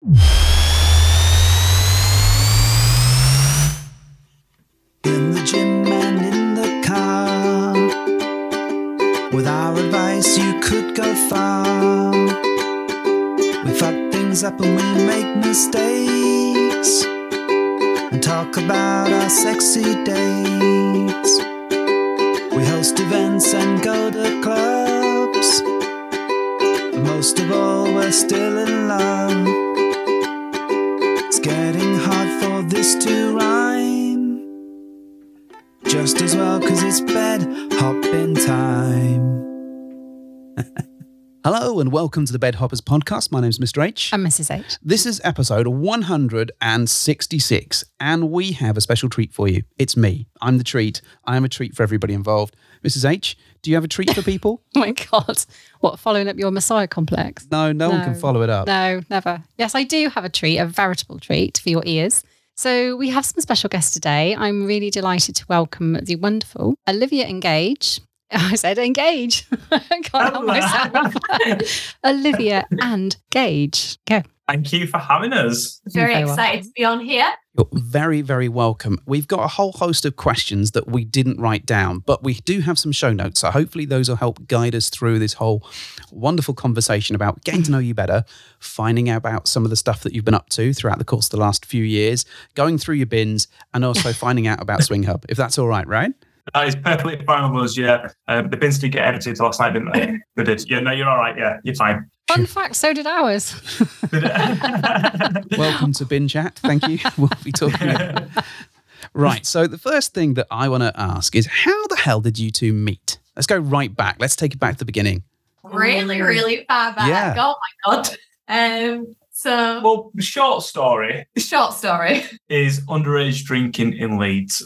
In the gym and in the car. With our advice, you could go far. We fuck things up and we make mistakes. And talk about our sexy dates. We host events and go to clubs. But most of all, we're still in love. Hello and welcome to the Bed Hoppers podcast. My name is Mr. H. I'm Mrs. H. This is episode 166, and we have a special treat for you. It's me. I'm the treat. I am a treat for everybody involved. Mrs. H, do you have a treat for people? Oh my God. What, following up your Messiah complex? No, no, one can follow it up. No, never. Yes, I do have a treat, a veritable treat for your ears. So we have some special guests today. I'm really delighted to welcome the wonderful Olivia Engage. I said engage. I can't oh, help myself. Olivia and Gage. Go. Thank you for having us. Very Very well. excited to be on here. You're very, very welcome. We've got a whole host of questions that we didn't write down, but we do have some show notes. So hopefully those will help guide us through this whole wonderful conversation about getting to know you better, finding out about some of the stuff that you've been up to throughout the course of the last few years, going through your bins, and also finding out about Swing Hub, if that's all right, right? That is perfectly fine with us, yeah. Um, the bins did get edited last night, didn't they? They did. Yeah, no, you're all right. Yeah, you're fine. Fun fact, so did ours. Welcome to Bin Chat. Thank you. We'll be talking. right. So the first thing that I want to ask is how the hell did you two meet? Let's go right back. Let's take it back to the beginning. Really, really far back. Yeah. Oh my god. Um. So well, the short story short story. is underage drinking in Leeds.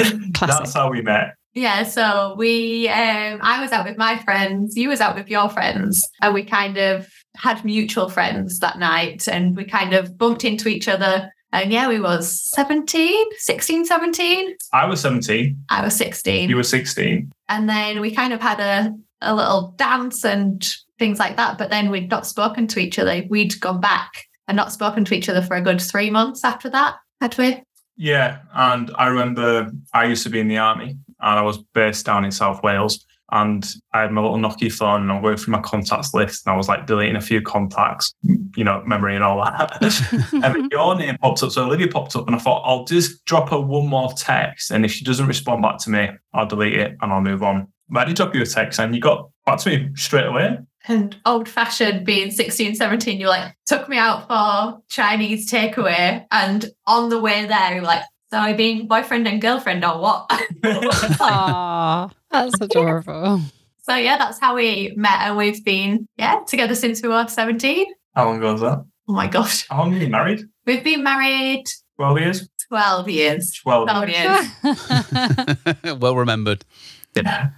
That's how we met. Yeah. So we. Um. I was out with my friends. You was out with your friends, and we kind of had mutual friends that night, and we kind of bumped into each other. And yeah, we was 17, 16, 17. I was 17. I was 16. You were 16. and then we kind of had a, a little dance and things like that. But then we'd not spoken to each other. We'd gone back and not spoken to each other for a good three months after that, had we? Yeah, and I remember I used to be in the army, and I was based down in South Wales. And I had my little Nokia phone, and I'm going through my contacts list, and I was like deleting a few contacts, you know, memory and all that. and your name popped up, so Olivia popped up, and I thought I'll just drop her one more text, and if she doesn't respond back to me, I'll delete it and I'll move on. But I did drop you a text, and you got back to me straight away. And old fashioned being 16, 17, you like took me out for Chinese takeaway. And on the way there, you were like, so I being boyfriend and girlfriend or what? Aw, that's adorable. so yeah, that's how we met. And we've been, yeah, together since we were 17. How long ago was that? Oh my gosh. How long have you been married? We've been married 12 years? 12 years. 12 12 years. well remembered. Yeah.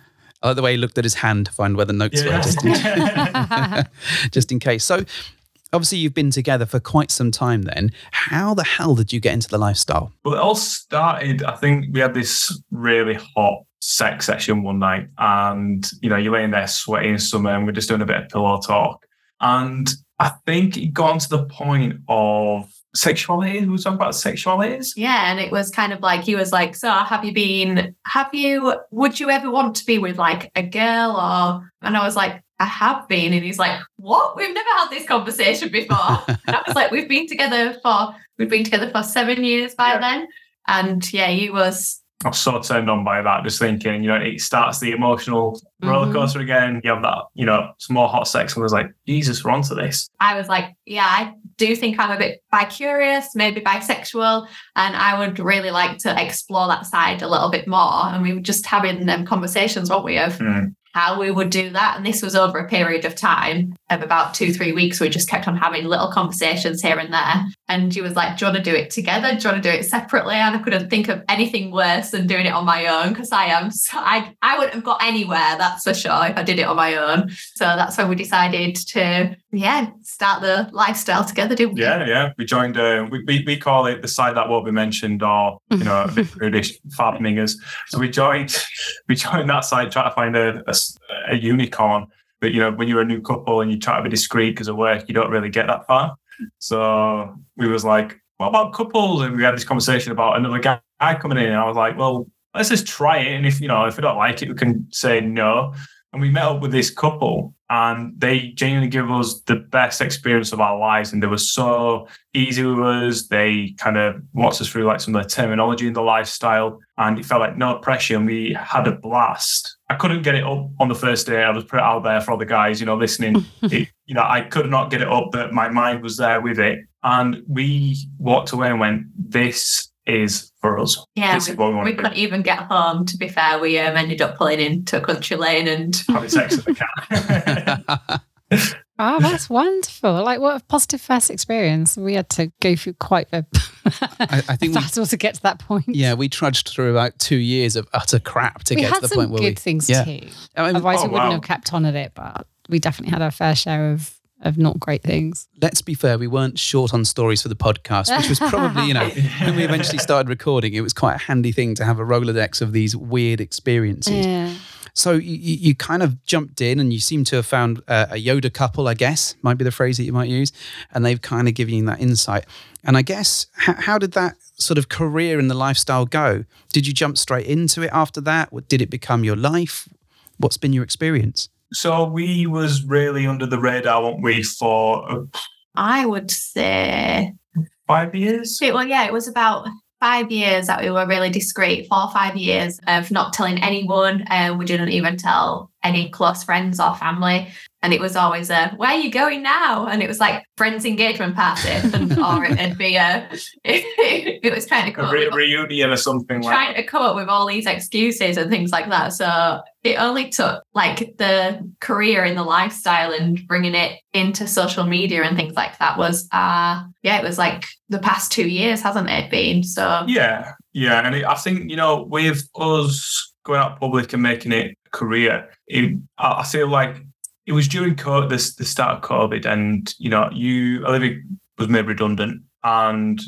I the way he looked at his hand to find where the notes were, just in, just in case. So, obviously, you've been together for quite some time then. How the hell did you get into the lifestyle? Well, it all started, I think we had this really hot sex session one night, and you know, you're laying there sweating in summer, and we're just doing a bit of pillow talk. And I think it got to the point of sexuality. We were talking about sexualities. Yeah, and it was kind of like he was like, "So, have you been? Have you? Would you ever want to be with like a girl?" Or and I was like, "I have been," and he's like, "What? We've never had this conversation before." and I was like, "We've been together for we've been together for seven years by Yeah. then," and yeah, he was. I was so turned on by that, just thinking, you know, it starts the emotional roller Mhm. again. You have that, you know, some more hot sex, and I was like, Jesus, we're onto this. I was like, "Yeah, I do think I'm a bit bi-curious, maybe bisexual, and I would really like to explore that side a little bit more." And we were just having them conversations, weren't we, of Hmm. How we would do that. And this was over a period of time of about two, three weeks. We just kept on having little conversations here and there. And she was like, Do you want to do it together? Do you want to do it separately? And I couldn't think of anything worse than doing it on my own because I am so I I wouldn't have got anywhere, that's for sure, if I did it on my own. So that's when we decided to, yeah, start the lifestyle together, didn't we? Yeah, yeah. We joined. Uh, we, we we call it the site that won't be mentioned, or you know, a bit prudish, fab mingers. So we joined. We joined that site, trying to find a, a a unicorn. But you know, when you're a new couple and you try to be discreet because of work, you don't really get that far. So we was like, what about couples? And we had this conversation about another guy coming in. And I was like, well, let's just try it. And if, you know, if we don't like it, we can say no. And we met up with this couple and they genuinely give us the best experience of our lives. And they were so easy with us. They kind of walked us through like some of the terminology in the lifestyle and it felt like no pressure. And we had a blast. I couldn't get it up on the first day. I was put out there for all the guys, you know, listening. it, you know, I could not get it up, but my mind was there with it. And we walked away and went, this is for us. Yeah, This is we, what we, want we to couldn't even get home. To be fair, we um, ended up pulling into a country lane and Having sex with the cat. Oh, that's wonderful. Like, what a positive first experience. We had to go through quite a, I, I think we, battle to get to that point. yeah, we trudged through about two years of utter crap to we get to the point where good we. things yeah. too. I mean, Otherwise, oh, we wouldn't wow. have kept on at it. But we definitely had our fair share of of not great things. let's be fair, we weren't short on stories for the podcast, which was probably, you know, when we eventually started recording, it was quite a handy thing to have a Rolodex of these weird experiences. Yeah. So you, you kind of jumped in and you seem to have found a, a Yoda couple, I guess, might be the phrase that you might use. And they've kind of given you that insight. And I guess, how, how did that sort of career in the lifestyle go? Did you jump straight into it after that? Did it become your life? What's been your experience? So we was really under the radar, weren't we, for uh, I would say five years? it, well, yeah, it was about five years that we were really discreet. Four or five years of not telling anyone, and we didn't even tell any close friends or family. And it was always a, "Where are you going now?" And it was like friends' engagement party, and, or it'd be a, it, was trying to come A up with reunion or something like trying to come up with all these excuses and things like that. So it only took like the career in the lifestyle and bringing it into social media and things like that was, uh, yeah, it was like the past two years, hasn't it been? So Yeah, yeah, and I think you know, with us going out public and making it a career, it, I feel like it was during co- this the start of COVID, and you know, you Olivia was made redundant, and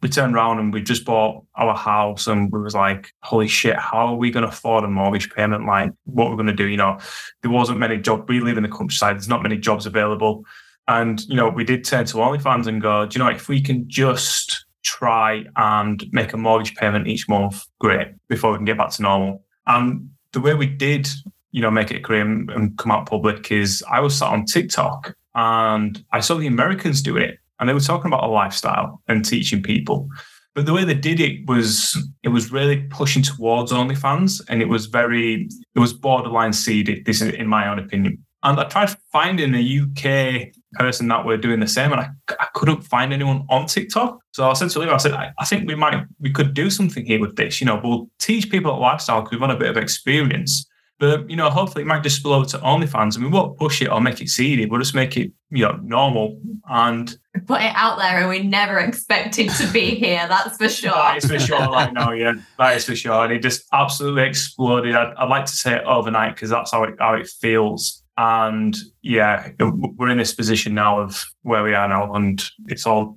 we turned around and we just bought our house, and we was like, holy shit, how are we going to afford a mortgage payment? Like, what we're going to do? You know, there wasn't many jobs. We live in the countryside. There's not many jobs available. And, you know, we did turn to OnlyFans and go, do you know, if we can just try and make a mortgage payment each month, great, before we can get back to normal. And the way we did, you know, make it a and, and come out public is I was sat on TikTok and I saw the Americans do it and they were talking about a lifestyle and teaching people. But the way they did it was it was really pushing towards OnlyFans and it was very it was borderline seeded, this is in my own opinion. And I tried finding a UK person that were doing the same, and I, I couldn't find anyone on TikTok. So I said to Olivia, I said, I, I think we might, we could do something here with this. You know, we'll teach people at lifestyle because we've had a bit of experience. But you know, hopefully it might just spill over to OnlyFans, I mean, we won't push it or make it seedy. We'll just make it, you know, normal. And put it out there and we never expected to be here, that's for sure. that is for sure. Like no, yeah, that is for sure. And it just absolutely exploded. I'd, I'd like to say it overnight because that's how it how it feels. And yeah, we're in this position now of where we are now, and it's all,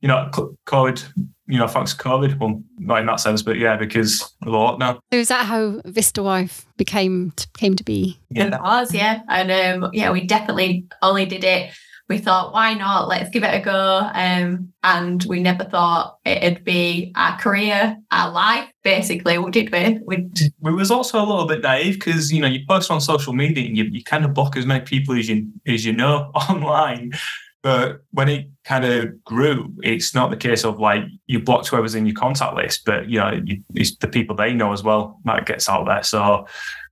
you know, COVID. You know, thanks to COVID. Well, not in that sense, but yeah, because of the lockdown. So is that how Vista Wife became came to be? It was, yeah. And um, yeah, we definitely only did it. We thought, why not? Let's give it a go. Um, and we never thought it'd be our career, our life, basically. What did we? We we was also a little bit naive because you know you post on social media and you, you kind of block as many people as you as you know online. But when it kind of grew, it's not the case of like you blocked whoever's in your contact list, but you know you, it's the people they know as well that gets out there. So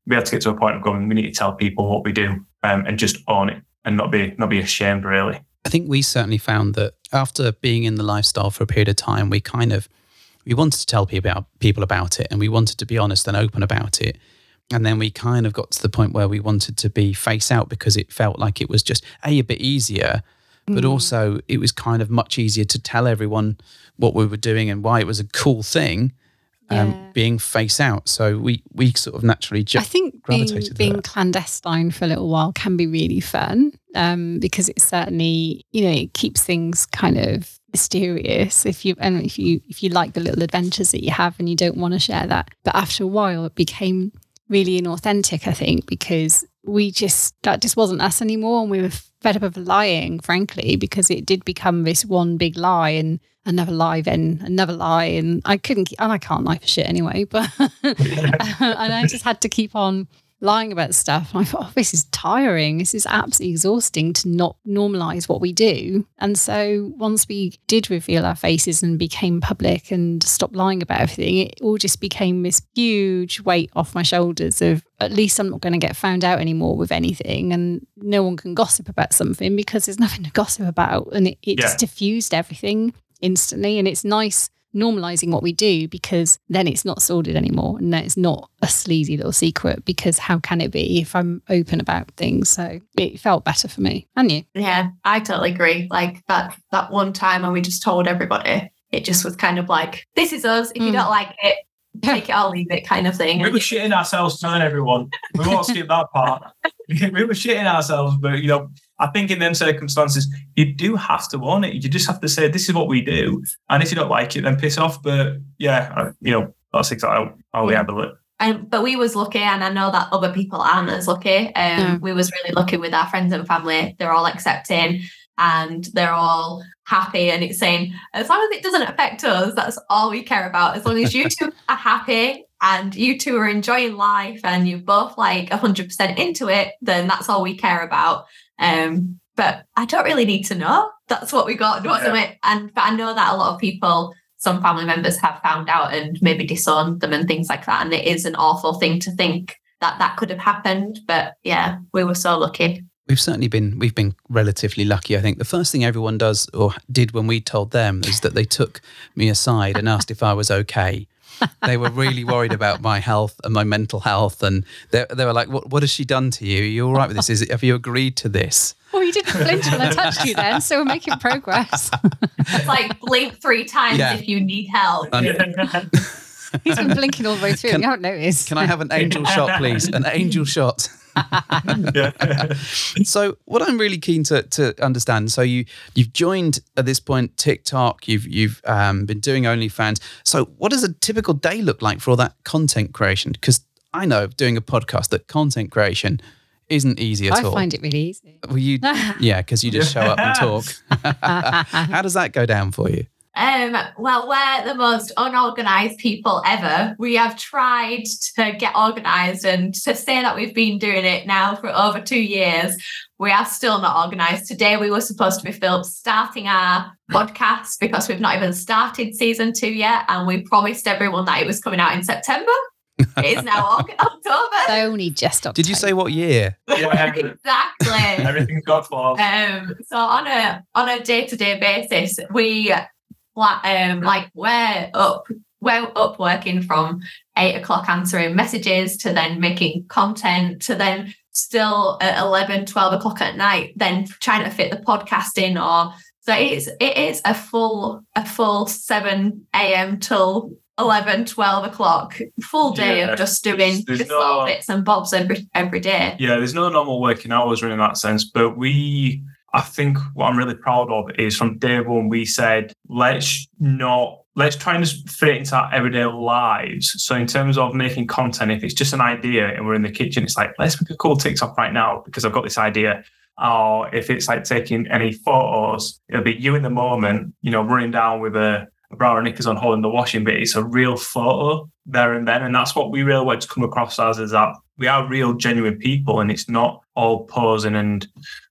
we had to get to a point of going. We need to tell people what we do um, and just own it and not be not be ashamed really. I think we certainly found that after being in the lifestyle for a period of time, we kind of we wanted to tell people about people about it, and we wanted to be honest and open about it. And then we kind of got to the point where we wanted to be face out because it felt like it was just a a bit easier, but also it was kind of much easier to tell everyone what we were doing and why it was a cool thing. Um, Yeah. being face out, so we we sort of naturally I just think being, gravitated being that. clandestine for a little while can be really fun um, because it certainly, you know, it keeps things kind of mysterious if you and if you if you like the little adventures that you have and you don't want to share that. But after a while, it became really inauthentic. I think because we just that just wasn't us anymore, and we were fed up of lying, frankly, because it did become this one big lie and another lie, then another lie. And I couldn't, and I can't lie for shit anyway, but, and I just had to keep on lying about stuff. And I thought, oh, this is tiring. This is absolutely exhausting to not normalize what we do. And so once we did reveal our faces and became public and stopped lying about everything, it all just became this huge weight off my shoulders of at least I'm not going to get found out anymore with anything. And no one can gossip about something because there's nothing to gossip about. And it, it Yeah. just diffused everything instantly. And it's nice normalizing what we do because then it's not sordid anymore and then it's not a sleazy little secret because how can it be if I'm open about things? So it felt better for me and you. Yeah, I totally agree. Like that that one time when we just told everybody, it just was kind of like, this is us. If you Mm. don't like it, take it or leave it kind of thing. We were shitting ourselves telling everyone. We won't skip that part. we were shitting ourselves, but you know, I think in them circumstances, you do have to own it. You just have to say, "This is what we do," and if you don't like it, then piss off. But yeah, uh, you know, that's exactly how, how we Yeah. handle it. Um, but we was lucky, and I know that other people aren't as lucky. Um, Yeah. We was really lucky with our friends and family. They're all accepting, and they're all happy. And it's saying, as long as it doesn't affect us, that's all we care about. As long as you two are happy and you two are enjoying life, and you're both like hundred percent into it, then that's all we care about. Um, but I don't really need to know. That's what we got, wasn't it? And but I know that a lot of people some family members have found out and maybe disowned them and things like that. And it is an awful thing to think that that could have happened. But yeah, we were so lucky. We've certainly been we've been relatively lucky. I think the first thing everyone does or did when we told them is that they took me aside and asked if I was okay. They were really worried about my health and my mental health, and they, they were like, "What what has she done to you? Are you all right with this? Is it, have you agreed to this?" Well, you didn't flinch when I touched you then, so we're making progress. It's like blink three times Yeah. if you need help. He's been blinking all the way through. Can- you haven't noticed. Can I have an angel shot, please? An angel shot. Yeah. So, what I'm really keen to to understand. So, you you've joined at this point TikTok. You've you've um, been doing OnlyFans. So, what does a typical day look like for all that content creation? Because I know doing a podcast that content creation isn't easy at I all. find it really easy. well, you yeah, because you just show up and talk. How does that go down for you? Um, well, we're the most unorganized people ever. We have tried to get organized and to say that we've been doing it now for over two years. We are still not organized. Today we were supposed to be filmed starting our podcast because we've not even started season two yet, and we promised everyone that it was coming out in September. it is now October. I only just Did you say what year? Yeah. exactly. Everything's got flaws. Um, so on a on a day to day basis, we like um like we're up we're up working from eight o'clock answering messages to then making content to then still at 11 12 o'clock at night then trying to fit the podcast in or so it's it is a full a full 7 a.m till 11 12 o'clock full day Yeah, of just doing just little no- bits and bobs every every day. Yeah, there's no normal working hours in that sense, but we, I think what I'm really proud of is from day one, we said, let's not, let's try and just fit it into our everyday lives. So in terms of making content, if it's just an idea and we're in the kitchen, it's like, let's make a cool TikTok right now because I've got this idea. Or if it's like taking any photos, it'll be you in the moment, you know, running down with a, a bra and knickers on holding the washing, but it's a real photo there and then. And that's what we really want to come across as is that we are real, genuine people, and it's not all posing and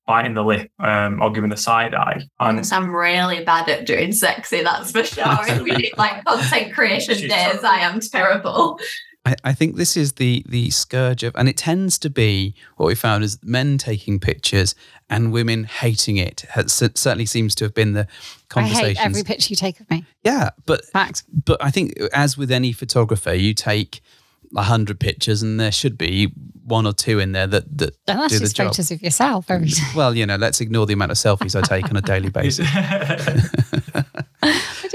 biting the lip um, or giving the side eye. And Because I'm really bad at doing sexy, that's for sure. if we did like content creation She's days, I am terrible. I, I think this is the the scourge of, and it tends to be what we found is men taking pictures and women hating it. Has, certainly seems to have been the I hate every picture you take of me. yeah, but Fact. but I think as with any photographer, you take a hundred pictures, and there should be one or two in there that that And that's do the just job. photos of yourself every day. Well, you know, let's ignore the amount of selfies I take on a daily basis.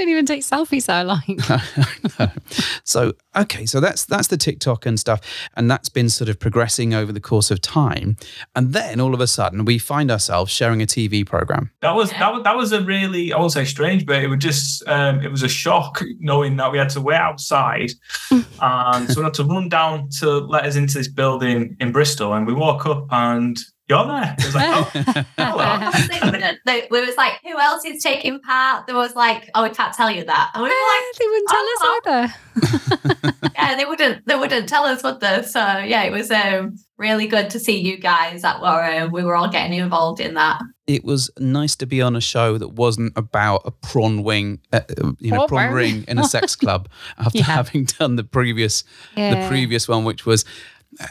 I don't even take selfies that I like. so okay, so that's that's the TikTok and stuff, and that's been sort of progressing over the course of time, and then all of a sudden we find ourselves sharing a TV program. that was that was that was a really I won't say strange, but it was just um, it was a shock knowing that we had to wait outside, and so we had to run down to let us into this building in Bristol, and we walk up and you're there. It was like, oh, hello. they we was like, who else is taking part? There was like, oh, we can't tell you that. And we were like, they wouldn't tell "Oh, us either. yeah, they wouldn't they wouldn't tell us, would they? So yeah, it was um, really good to see you guys that were um, we were all getting involved in that. it was nice to be on a show that wasn't about a prawn wing, uh, uh, you know, Prawn prawn ring. ring in a sex club after Yeah. having done the previous the previous one, which was.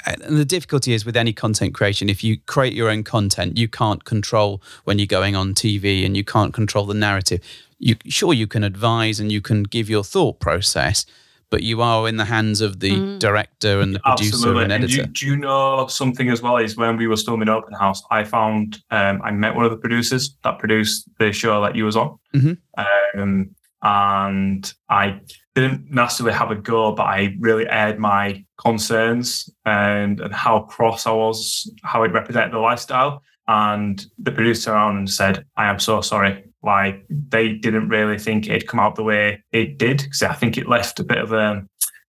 And the difficulty is with any content creation, if you create your own content, you can't control when you're going on TV and you can't control the narrative. You sure you can advise and you can give your thought process, but you are in the hands of the Mm. director and the producer Absolutely. and And editor. you, do you know something as well? Is when we were filming Open House, I found um, I met one of the producers that produced the show that you was on, Mhm. um, and I didn't necessarily have a go, but I really aired my concerns and and how cross I was, how it represented the lifestyle. And the producer around and said, "I am so sorry." Like they didn't really think it'd come out the way it did, because I think it left a bit of a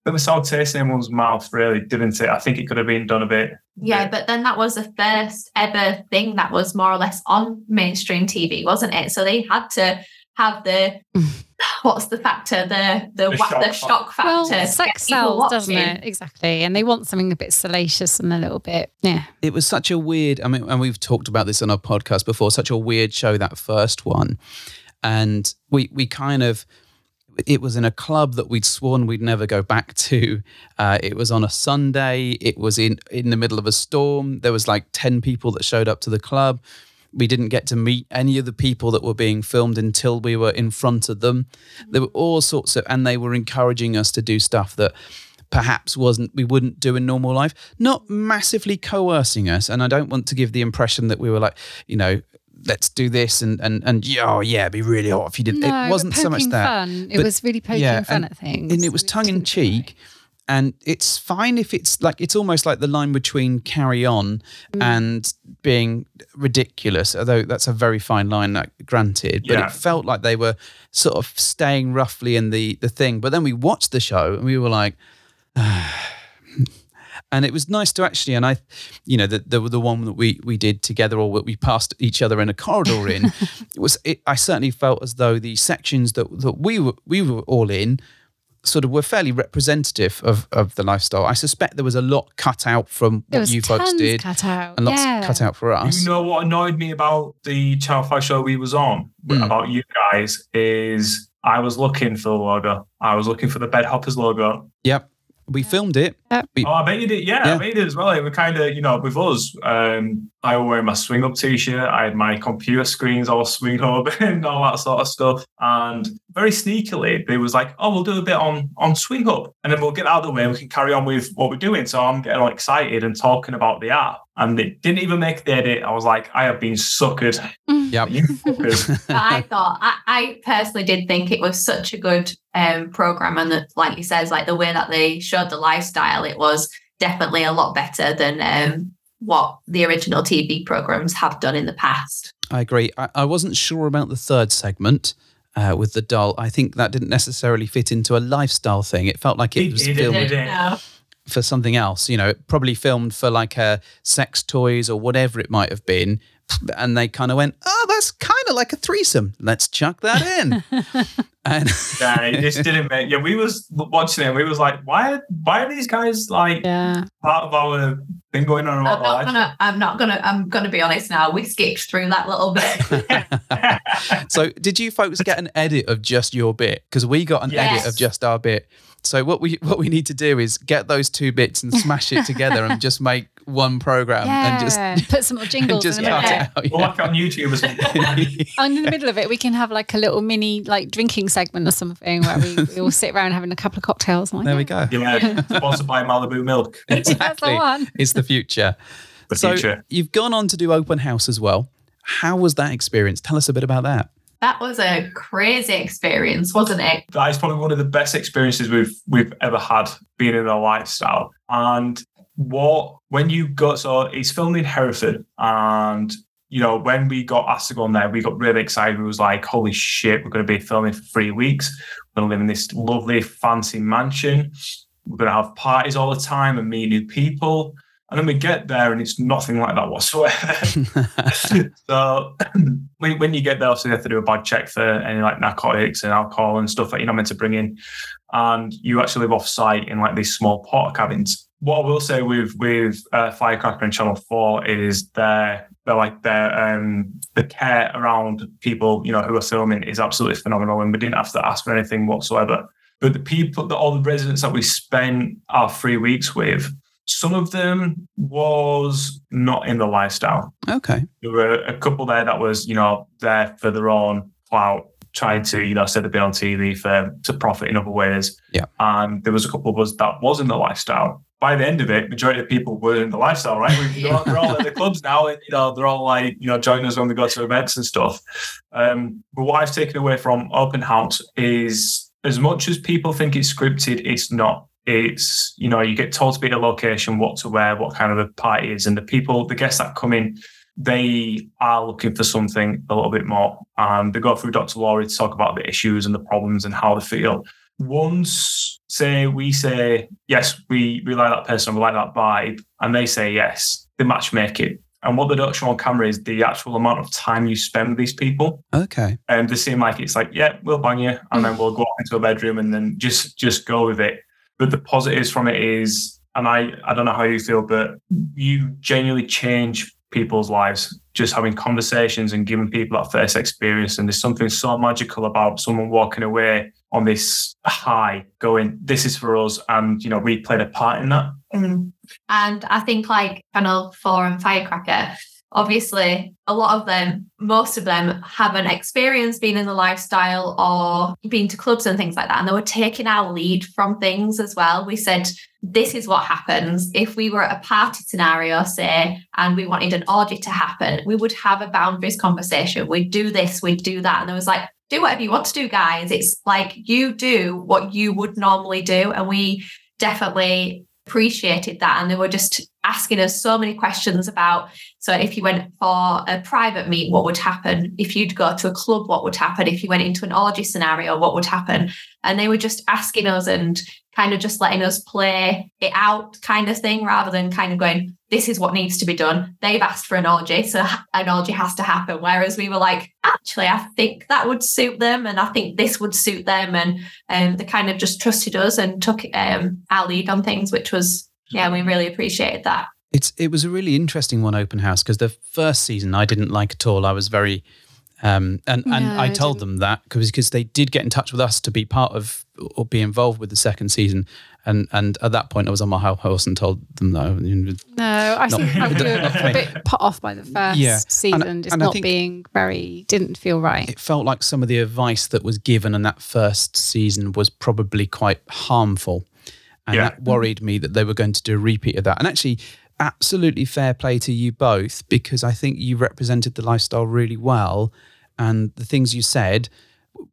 bit of a sour taste in everyone's mouth, really, didn't it? I think it could have been done a bit. Yeah, but then that was the first ever thing that was more or less on mainstream TV, wasn't it? So they had to have the what's the factor, the the The the, shock the shock factor. Well, sex people sells, doesn't it? Exactly. And they want something a bit salacious and a little bit, yeah. it was such a weird i mean and we've talked about this on our podcast before such a weird show that first one and we we kind of it was in a club that we'd sworn we'd never go back to uh, it was on a sunday it was in in the middle of a storm there was like 10 people that showed up to the club we didn't get to meet any of the people that were being filmed until we were in front of them there were all sorts of and they were encouraging us to do stuff that perhaps wasn't we wouldn't do in normal life not massively coercing us and i don't want to give the impression that we were like you know let's do this and and and yeah oh, yeah it'd be really hot if you did No, it wasn't so much that Fun. It was really poking yeah, fun and- at things. and it was tongue in cheek and it's fine if it's like it's almost like the line between carry on Mm. and being ridiculous although that's a very fine line like, granted but Yeah. it felt like they were sort of staying roughly in the the thing but then we watched the show and we were like and it was nice to actually and i you know the the, the one that we we did together or what we passed each other in a corridor in it was it, i certainly felt as though the sections that that we were we were all in sort of were fairly representative of of the lifestyle i suspect there was a lot cut out from There what was you folks did cut out. and lots yeah. cut out for us You know what annoyed me about the Channel 5 show we was on, Mm. about you guys, is I was looking for the logo. I was looking for the Bed Hoppers logo. yep we filmed it We- Oh, I bet you did. Yeah, Yeah. I bet you did as well. It was kind of, you know, with us, um, I was wearing my Swing Hub t shirt. I had my computer screens all Swing Hub and all that sort of stuff. And very sneakily, they was like, oh, we'll do a bit on on Swing Hub and then we'll get out of the way and we can carry on with what we're doing. So I'm getting all excited and talking about the app. And they didn't even make the edit. I was like, I have been suckered. yep You fuckers. I thought I, I personally did think it was such a good um program and that like you says like the way that they showed the lifestyle it was definitely a lot better than um what the original TV programs have done in the past. I agree. I, I wasn't sure about the third segment uh, with the doll. I think that didn't necessarily fit into a lifestyle thing. It felt like it It- was it filmed didn't. No. for something else. You know, probably filmed for like a sex toys or whatever it might have been. And they kind of went, "Oh, that's kind of like a threesome. Let's chuck that in." and yeah, it just didn't make. Yeah, we was watching it. and We was like, why? Why are these guys like Yeah. part of our thing going on in I'm our not life? gonna I'm not gonna I'm gonna be honest now. We skipped through that little bit. so, did you folks get an edit of just your bit? Because we got an edit of just our bit. So what we what we need to do is get those two bits and smash it together and just make one program yeah. and just put some little and jingles just in the cut middle. it out. Or yeah. like on YouTube or something. And in the middle of it, we can have like a little mini like drinking segment or something where we, we all sit around having a couple of cocktails. Like, There we go. yeah, sponsored by Malibu Milk. That's the Exactly. one. It's the future. The so future. you've gone on to do open house as well. How was that experience? Tell us a bit about that. That was a crazy experience, wasn't it? That is probably one of the best experiences we've we've ever had being in a lifestyle. And what when you go so it's filmed in Hereford and you know, when we got asked to go on there, we got really excited. We was like, holy shit, we're to be filming for three weeks. We're to live in this lovely, fancy mansion. We're to have parties all the time and meet new people. And then we get there and it's nothing like that whatsoever. so when, when you get there, obviously you have to do a bag check for any like narcotics and alcohol and stuff that you're not meant to bring in. And you actually live off site in like these small porta cabins. What I will say with with uh, Firecracker and Channel Four is their they're like their um the care around people you know who are filming is absolutely phenomenal, and we didn't have to ask for anything whatsoever. But the people, the, all the residents that we spent our three weeks with, some of them was not in the lifestyle. Okay. There were a couple there that was, you know, there for their own clout, trying to, you know, say they've been on TV for to profit in other ways. Yeah. And there was a couple of us that was in the lifestyle. By the end of it, majority of people were in the lifestyle, right? We, they're, all, they're all at the clubs now, and you know, they're all like, you know, join us when we go to events and stuff. Um, but what I've taken away from open house is as much as people think it's scripted, it's not. It's, you know, you get told to be at a location, what to wear, what kind of a party is, and the people, the guests that come in, they are looking for something a little bit more. And they go through Dr. Laurie to talk about the issues and the problems and how they feel. Once, say, we say, yes, we, we like that person, we like that vibe, and they say yes, they match make it. And what they don't show on camera is the actual amount of time you spend with these people. Okay. And they seem like it's like, yeah, we'll bang you, and then we'll go off into a bedroom and then just just go with it. But the positives from it is, and I I don't know how you feel, but you genuinely change people's lives just having conversations and giving people that first experience. And there's something so magical about someone walking away on this high, going, "This is for us," and you know we played a part in that. Mm. And I think like Channel 4 and Firecracker, obviously a lot of them, most of them haven't experienced being in the lifestyle or been to clubs and things like that. And they were taking our lead from things as well. We said, this is what happens. If we were at a party scenario, say, and we wanted an orgy to happen, we would have a boundaries conversation. We'd do this, we'd do that. And there was like, do whatever you want to do, guys. It's like you do what you would normally do. And we definitely appreciated that. And they were just asking us so many questions about so if you went for a private meet, what would happen? If you'd go to a club, what would happen? If you went into an orgy scenario, what would happen? And they were just asking us and kind of just letting us play it out kind of thing rather than kind of going, this is what needs to be done. They've asked for an orgy, so an orgy has to happen. Whereas we were like, actually, I think that would suit them and I think this would suit them. And um, they kind of just trusted us and took um, our lead on things, which was, yeah, we really appreciated that. It's it was a really interesting one, open house, because the first season I didn't like at all. I was very, um, and and No, I I told them that because because they did get in touch with us to be part of or be involved with the second season, and and at that point I was on my high horse and told them no. No, I Not- think I was not for me. a bit put off by the first Yeah. season, And- just and not being very, didn't feel right. It felt like some of the advice that was given in that first season was probably quite harmful, and Yeah. that worried me that they were going to do a repeat of that. And actually, absolutely fair play to you both because I think you represented the lifestyle really well, and the things you said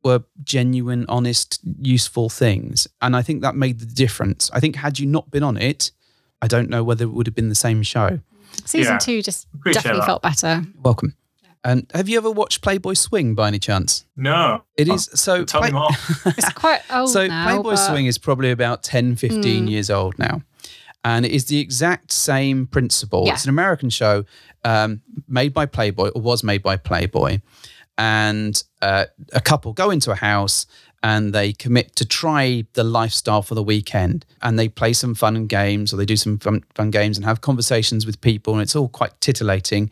were genuine, honest, useful things. And I think that made the difference. I think had you not been on it, I don't know whether it would have been the same show. Season Yeah. two just Appreciate definitely that. felt better. Welcome. And have you ever watched Playboy Swing by any chance? No, It is so. tell me Play- more. It's quite old so now. Playboy but- Swing is probably about 10, 15 Mm. years old now. And it is the exact same principle. Yeah. It's an American show um, made by Playboy, or was made by Playboy. And uh, a couple go into a house and they commit to try the lifestyle for the weekend. And they play some fun games, or they do some fun, fun games and have conversations with people. And it's all quite titillating.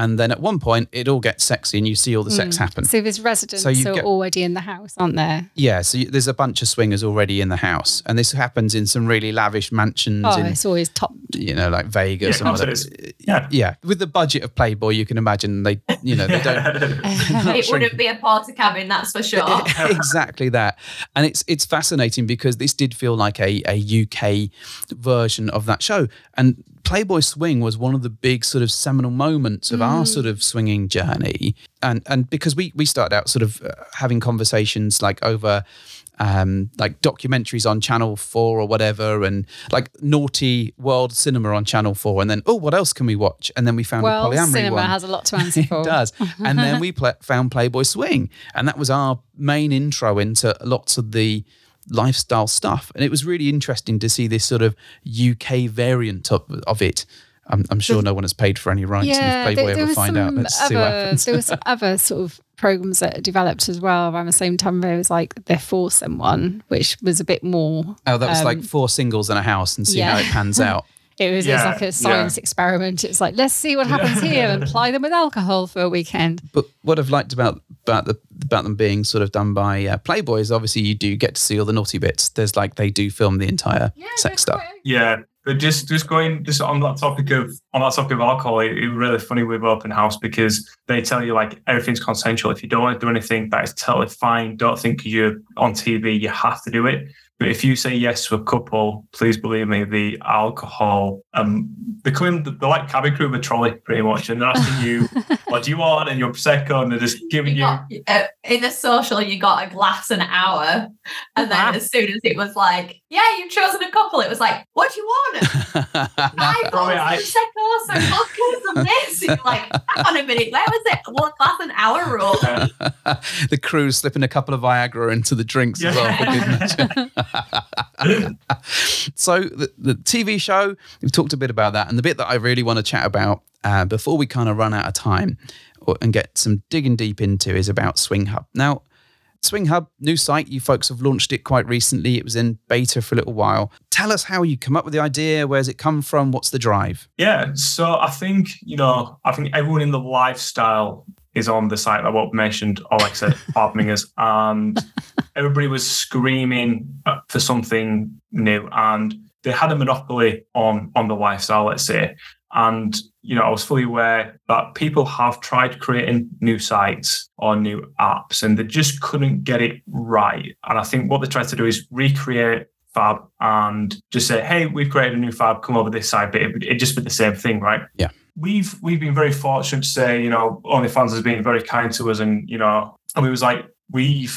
And then at one point, it all gets sexy and you see all the sex mm. happen. So there's residents So you're get- already in the house, aren't there? Yeah, so you, there's a bunch of swingers already in the house, and this happens in some really lavish mansions Oh, in, it's always top. you know, like Vegas Yeah, and all that. Yeah. yeah. With the budget of Playboy, you can imagine they, you know, they don't. it wouldn't be a porta cabin, that's for sure. exactly that, and it's it's fascinating because this did feel like a a UK version of that show, and Playboy Swing was one of the big sort of seminal moments of our sort of swinging journey, and and because we we started out sort of uh, having conversations like over. Um, like documentaries on Channel Four or whatever, and like naughty world cinema on Channel Four, and then oh, what else can we watch? And then we found Well, the polyamory cinema one. has a lot to answer for. It does. And then we pla found Playboy Swing, and that was our main intro into lots of the lifestyle stuff. And it was really interesting to see this sort of UK variant of, of it. I'm, I'm sure no one has paid for any rights. and Yeah, if Playboy there, ever was find some out, let's see what other, happens. there was some other sort of programs that developed as well around the same time. There was like the foursome one, which was a bit more. oh, that was like um, four singles in a house and see how it pans out. It was, it was like a science experiment. It's like let's see what happens here and ply them with alcohol for a weekend. But what I've liked about about the about them being sort of done by uh, Playboy is obviously you do get to see all the naughty bits. There's like they do film the entire sex stuff. Yeah, but just just going just on that topic of on that topic of alcohol, it, it was really funny with open house because they tell you like everything's consensual. If you don't want to do anything, that is totally fine. Don't think you're on TV, you have to do it. But if you say yes to a couple, please believe me, the alcohol, um, they come in, they're like cabin crew with a trolley pretty much, and they're asking you, what do you want? And your prosecco, and they're just giving You you. got, uh, in the social, you got a glass an hour, and then Wow. as soon as it was like, "Yeah, you've chosen a couple," it was like, "What do you want?" I Oh, I- got some prosecco, some vodka, some this. And you're like, "Hang on a minute, where was it? One glass an hour rule?" the crew's slipping a couple of Viagra into the drinks as well. So the, the TV show, we've talked a bit about that, and the bit that I really want to chat about uh, before we kind of run out of time or, and get some digging deep into is about Swing Hub. Now, Swing Hub, new site, you folks have launched it quite recently. It was in beta for a little while. Tell us how you come up with the idea. Where's it come from? What's the drive? Yeah, so I think you know, I think everyone in the lifestyle is on the site that what mentioned, or like I said, Farmingers, and everybody was screaming uh, for something new, and they had a monopoly on on the lifestyle, let's say. And you know, I was fully aware that people have tried creating new sites or new apps, and they just couldn't get it right. And I think what they tried to do is recreate Fab and just say, "Hey, we've created a new Fab. Come over this side." But it, it just be the same thing, right? Yeah. We've we've been very fortunate to say, you know, OnlyFans has been very kind to us, and you know, and we was like, we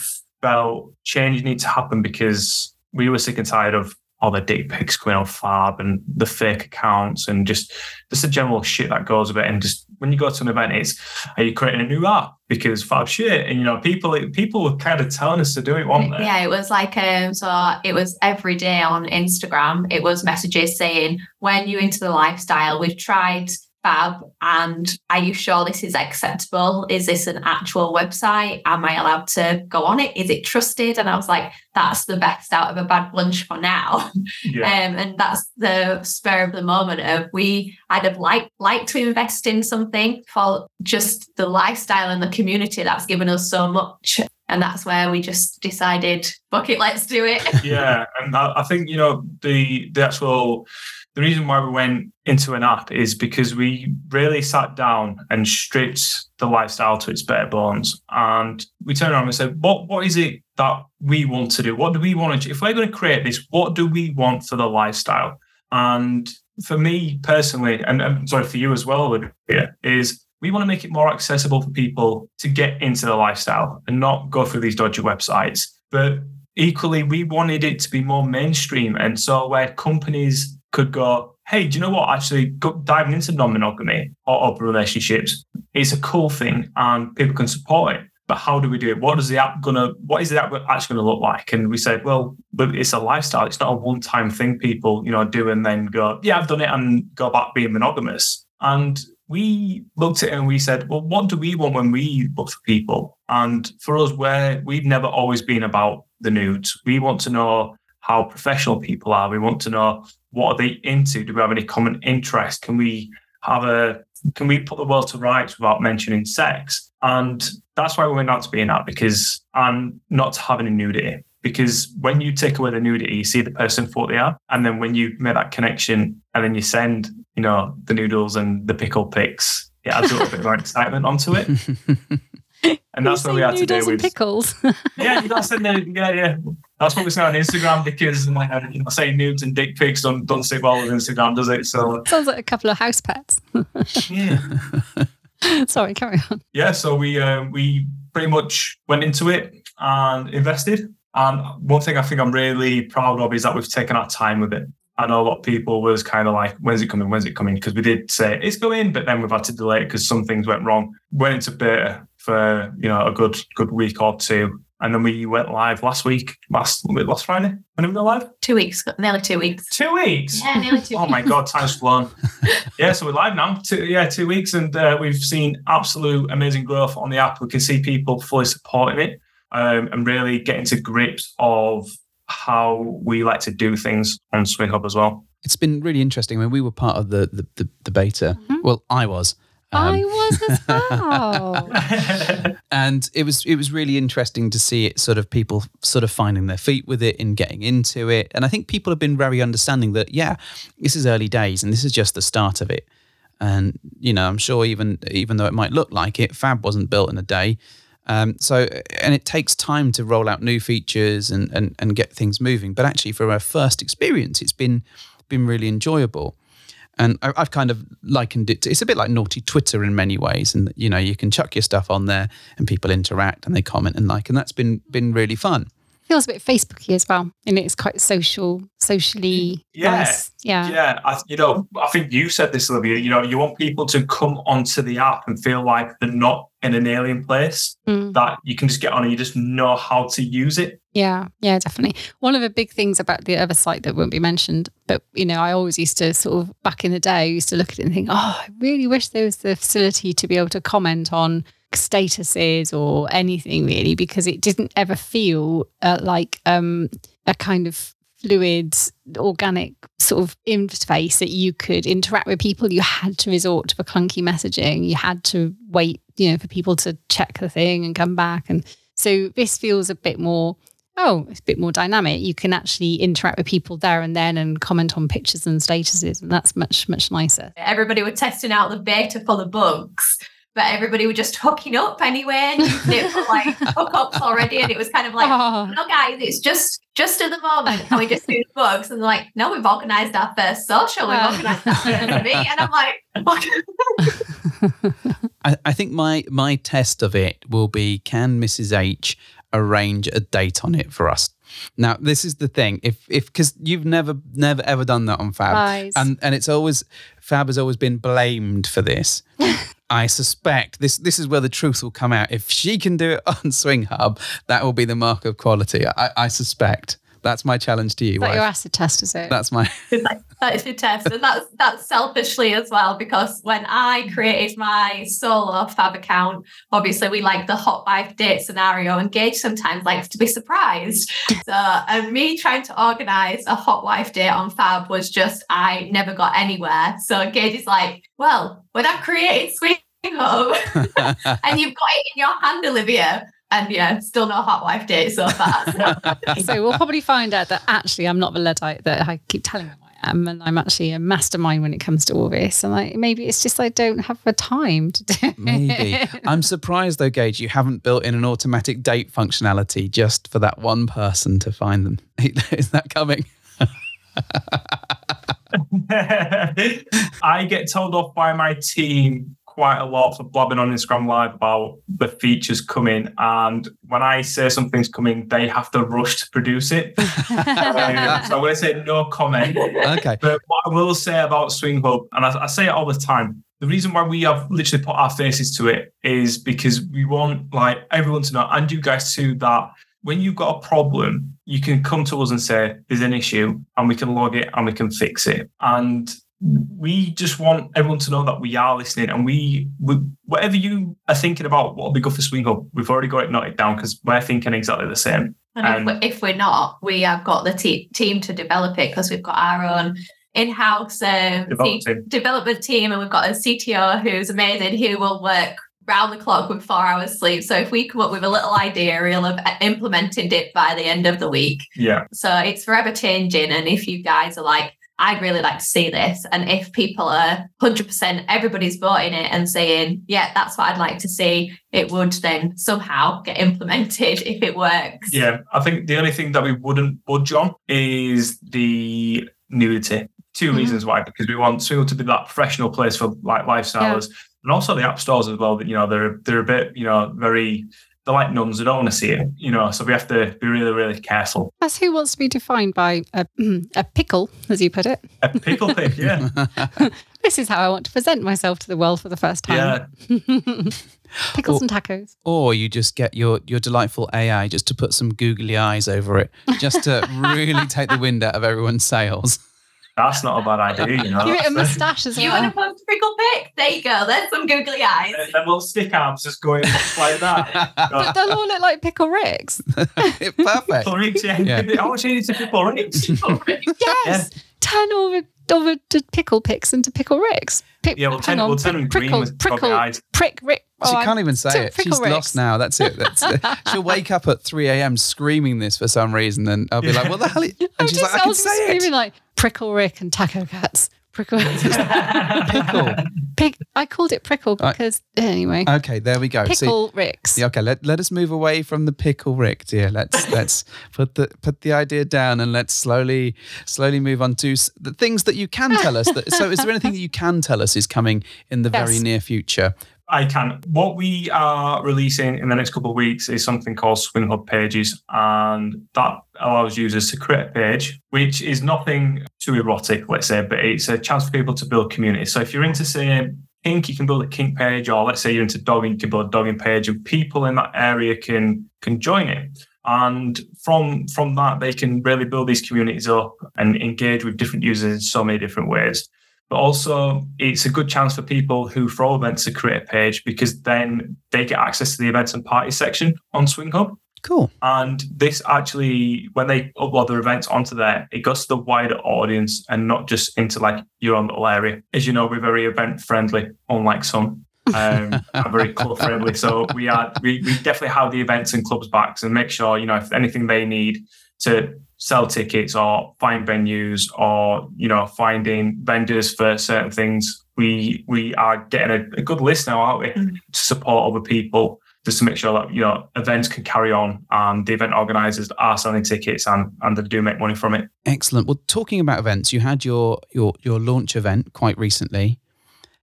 felt change needs to happen because we were sick and tired of all the dick pics going on Fab and the fake accounts and just just the general shit that goes with it. And just when you go to an event, it's are you creating a new app because Fab shit? And you know, people people were kind of telling us to do it, weren't they? Yeah, it was like um so it was every day on Instagram. It was messages saying, when you into the lifestyle, we've tried Fab and are you sure this is acceptable? Is this an actual website? Am I allowed to go on it? Is it trusted? And I was like, that's the best out of a bad lunch for now. Yeah. Um, and that's the spur of the moment of we I'd have liked like to invest in something for just the lifestyle and the community that's given us so much. And that's where we just decided, fuck it, let's do it. yeah, and I, I think you know the the actual the reason why we went into an app is because we really sat down and stripped the lifestyle to its bare bones, and we turned around and said, "What what is it that we want to do? What do we want to? If we're going to create this, what do we want for the lifestyle?" And for me personally, and I'm sorry for you as well, Olivia, is we want to make it more accessible for people to get into the lifestyle and not go through these dodgy websites. But equally, we wanted it to be more mainstream. And so where companies could go, hey, do you know what? Actually, diving into non-monogamy or open relationships is a cool thing and people can support it. But how do we do it? What is the app gonna? What is the app actually gonna look like? And we said, well, it's a lifestyle. It's not a one-time thing people, you know, do and then go, yeah, I've done it, and go back being monogamous. And we looked at it and we said, well, what do we want when we look for people? And for us, where we've never always been about the nudes, we want to know how professional people are. We want to know what are they into. Do we have any common interest? Can we have a can we put the world to rights without mentioning sex? And that's why we went out to be an app because and not to have any nudity. Because when you take away the nudity, you see the person for what they are. And then when you make that connection and then you send, you know, the noodles and the pickle pics, it adds a little bit more excitement onto it. And that's You what we say had to do with pickles. yeah, you gotta send the, yeah, yeah. That's what we say on Instagram because like you know, saying nudes and dick pics don't don't sit well with Instagram, does it? So Sounds like a couple of house pets. yeah, Sorry, carry on. yeah. So we uh, we pretty much went into it and invested. And one thing I think I'm really proud of is that we've taken our time with it. I know a lot of people was kind of like, when's it coming? When's it coming? Because we did say it's going, but then we've had to delay it because some things went wrong. Went into beta for you know a good good week or two, and then we went live last week, last last Friday. When did we go live? Two weeks, nearly two weeks. Two weeks. Yeah, nearly two Oh weeks. Oh my god, time's flown. yeah, so we're live now. Two, yeah, two weeks, and uh, we've seen absolute amazing growth on the app. We can see people fully supporting it um, and really getting to grips of how we like to do things on Swing Hub as well. It's been really interesting. I mean, we were part of the the, the, the beta, well, I was. Um, I was as well. and it was it was really interesting to see it sort of people sort of finding their feet with it and getting into it. And i think people have been very understanding that yeah this is early days and this is just the start of it. And you know i'm sure even even though it might look like it fab wasn't built in a day. Um, so and it takes time to roll out new features and, and and get things moving. But actually for our first experience it's been been really enjoyable and I- I've kind of likened it to it's a bit like naughty Twitter in many ways. And you know, you can chuck your stuff on there and people interact and they comment and like, and that's been been really fun. Feels a bit Facebooky as well. And it's quite social, socially Yeah. nice. Yeah. Yeah, I, you know, I think you said this, Olivia. You know, you want people to come onto the app and feel like they're not in an alien place. Mm. That you can just get on and you just know how to use it. Yeah, yeah, definitely. One of the big things about the other site that won't be mentioned, but you know, I always used to sort of back in the day, I used to look at it and think, oh, I really wish there was the facility to be able to comment on statuses or anything really, because it didn't ever feel uh, like um, a kind of fluid, organic sort of interface that you could interact with people. You had to resort to the clunky messaging. You had to wait, you know, for people to check the thing and come back. And so this feels a bit more oh, it's a bit more dynamic. You can actually interact with people there and then and comment on pictures and statuses, and that's much, much nicer. Everybody were testing out the beta for the bugs, but everybody were just hooking up anyway and using it for like hookups already. And it was kind of like, Oh, no, guys, it's just just at the moment. Can we just do the bugs? And they're like, no, we've organised our first social. We've Oh. organised our first meet. And I'm like, I, I think my my test of it will be can Mrs. H arrange a date on it for us? Now this is the thing. If if because you've never never ever done that on Fab, Lies. and and it's always Fab has always been blamed for this. I suspect this this is where the truth will come out. If she can do it on Swing Hub, that will be the mark of quality. I, I suspect. That's my challenge to you. is that your acid test, is it? That's my that is your test. And that's that's selfishly as well, because when I created my solo fab account, obviously we like the hot wife date scenario, and Gage sometimes likes to be surprised. So and me trying to organize a hot wife date on Fab was just I never got anywhere. So Gage is like, well, when I created Swing Hub and you've got it in your hand, Olivia. And yeah, still no hot wife date so far. So so we'll probably find out that actually I'm not the Luddite that I keep telling them I am, and I'm actually a mastermind when it comes to all this. And like maybe it's just I don't have the time to do. it. Maybe. I'm surprised though, Gage, you haven't built in an automatic date functionality just for that one person to find them. Is that coming? I get told off by my team quite a lot for blabbing on Instagram Live about the features coming. And when I say something's coming, they have to rush to produce it. Um, so I'm going to say no comment. Okay. But what I will say about Swing Hub, and I, I say it all the time, the reason why we have literally put our faces to it is because we want like everyone to know, and you guys too, that when you've got a problem, you can come to us and say there's an issue, and we can log it and we can fix it. And we just want everyone to know that we are listening, and we, we whatever you are thinking about what will be good for Swing Hub, we've already got it noted down because we're thinking exactly the same. And Um, if, we're, if we're not, we have got the te- team to develop it because we've got our own in-house um, Development te- team. development team, and we've got a CTO who's amazing, who will work round the clock with four hours sleep. So if we come up with a little idea, we'll have implemented it by the end of the week. Yeah. So it's forever changing. And if you guys are like, I'd really like to see this. And if people are 100%, everybody's voting it and saying, yeah, that's what I'd like to see, it would then somehow get implemented if it works. Yeah, I think the only thing that we wouldn't budge on is the nudity. 2 Mhm. reasons why, because we want Swingle to be that professional place for like lifestylers, and also the app stores as well. That you know they're they're a bit you know very they're like nuns. They don't want to see it, you know. So we have to be really really careful. As who wants to be defined by a, hmm, a pickle, as you put it. A pickle pick, yeah, This is how I want to present myself to the world for the first yeah. time. Pickles Or- and tacos. Or you just get your your delightful AI just to put some googly eyes over it, just to really take the wind out of everyone's sails. That's not a bad idea, you know. Give it a mustache as You want well. to post a pickle pic? There you go. There's some googly eyes. Them little stick arms just going like that. But they'll all look like pickle ricks. Perfect. Pickle Ricks, yeah. Yeah. I want you to pickle Ricks. Yes. Turn all the, to the, the pickle picks into pickle ricks. Pick, Yeah, we'll turn, on, we'll turn them green prickle, with prickle, prickle eyes. prick, rick. She oh, I- can't even say it. She's Ricks. lost now. That's it. That's it. She'll wake up at 3 a.m. screaming this for some reason, and I'll be like, "What the hell?" And I she's just, like, "I I can was say screaming it." like prickle rick and taco cats. Prickle. Pickle. Pick, I called it prickle Right. because anyway, Okay, there we go. See, pickle ricks. Yeah, okay, let, let us move away from the pickle Rick, dear. Let's let's put the put the idea down and let's slowly slowly move on to the things that you can tell us. That, so, is there anything that you can tell us is coming in the very near future? I can. What we are releasing in the next couple of weeks is something called Swing Hub Pages, and that allows users to create a page, which is nothing too erotic, let's say, but it's a chance for people to build community. So if you're into, say, kink, you can build a kink page, or let's say you're into dogging, you can build a dogging page, and people in that area can can join it. And from from that, they can really build these communities up and engage with different users in so many different ways. But also, it's a good chance for people who throw events to create a page because then they get access to the events and party section on Swing Hub. Cool. And this actually, when they upload their events onto there, it goes to the wider audience and not just into like your own little area. As you know, we're very event friendly, unlike some. um, are very club friendly. So we are we, we definitely have the events and clubs backs and make sure you know if anything they need to sell tickets or find venues or you know finding vendors for certain things. We we are getting a, a good list now, aren't we, Mm. to support other people just to make sure that you know events can carry on and the event organisers are selling tickets and and they do make money from it. Excellent. Well, talking about events, you had your your your launch event quite recently.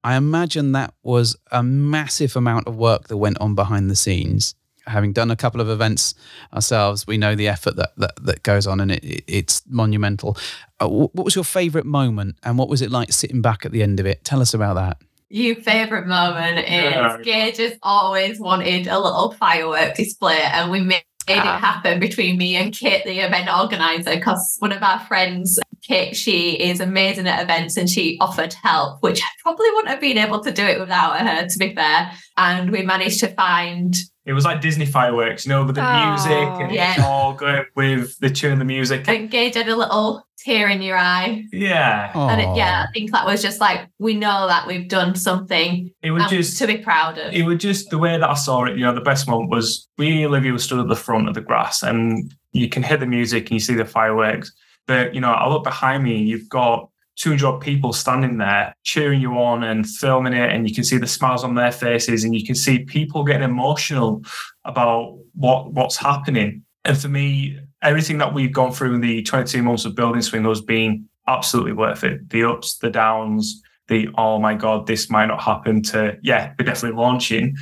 I imagine that was a massive amount of work that went on behind the scenes. Having done a couple of events ourselves, we know the effort that that, that goes on, and it, it, it's monumental. Uh, what was your favourite moment, and what was it like sitting back at the end of it? Tell us about that. Your favourite moment is Yeah. Gage has always wanted a little firework display, and we made it Ah. happen between me and Kate, the event organizer, because one of our friends, Kate, she is amazing at events and she offered help, which I probably wouldn't have been able to do it without her, to be fair. And we managed to find It was like Disney fireworks, you know, with the Oh. music and Yeah. it's all going with the tune and the music. I think Gage had a little tear in your eye. Yeah, And it, yeah, I think that was just like we know that we've done something it was just to be proud of. it was just the way that I saw it. You know, the best moment was we Olivia was stood at the front of the grass, and you can hear the music and you see the fireworks. But you know, I look behind me, you've got 200 people standing there cheering you on and filming it, and you can see the smiles on their faces, and you can see people getting emotional about what what's happening. And for me, everything that we've gone through in the 22 months of building Swing has been absolutely worth it. The ups, the downs, the oh my god, this might not happen. To yeah, we're definitely launching.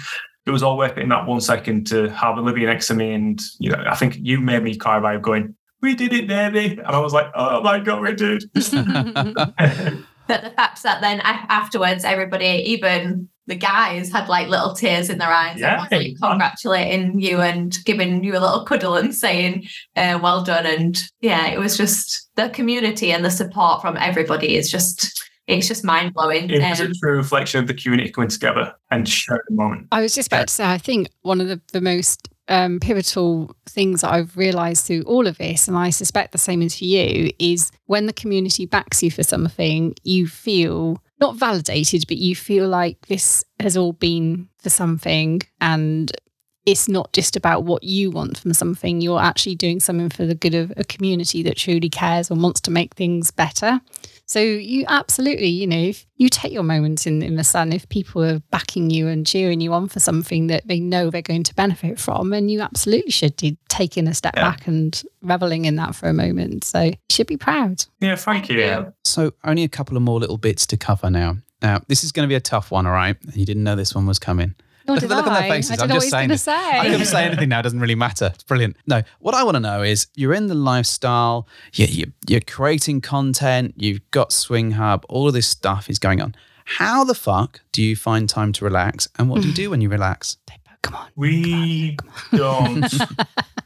It was all worth it in that one second to have Olivia next to me, and you know, I think you made me cry by going, "We did it, baby!" And I was like, "Oh my god, we did!" But the fact that then afterwards, everybody, even the guys, had like little tears in their eyes. Yeah. and was, like, congratulating you and giving you a little cuddle and saying, uh, "Well done." And yeah, it was just the community and the support from everybody is just it's just mind blowing. it was a Um, true reflection of the community coming together and sharing the moment. I was just about to say, I think one of the, the most um, pivotal things that I've realized through all of this, and I suspect the same is for you, is when the community backs you for something, you feel not validated, but you feel like this has all been for something and it's not just about what you want from something. You're actually doing something for the good of a community that truly cares and wants to make things better. So you absolutely, you know, if you take your moments in, in the sun, if people are backing you and cheering you on for something that they know they're going to benefit from, and you absolutely should be taking a step Yeah. back and reveling in that for a moment. So you should be proud. Yeah, thank, Thank you. you. So, only a couple of more little bits to cover now. Now, this is going to be a tough one, all right? You didn't know this one was coming. Nor Look did at the look on their faces. I I'm don't know just what he's saying going to I say. couldn't say anything now. It doesn't really matter. It's brilliant. No, what I want to know is you're in the lifestyle, you, you, you're creating content, you've got Swing Hub, all of this stuff is going on. How the fuck do you find time to relax? And what do you do when you relax? Come on. We don't.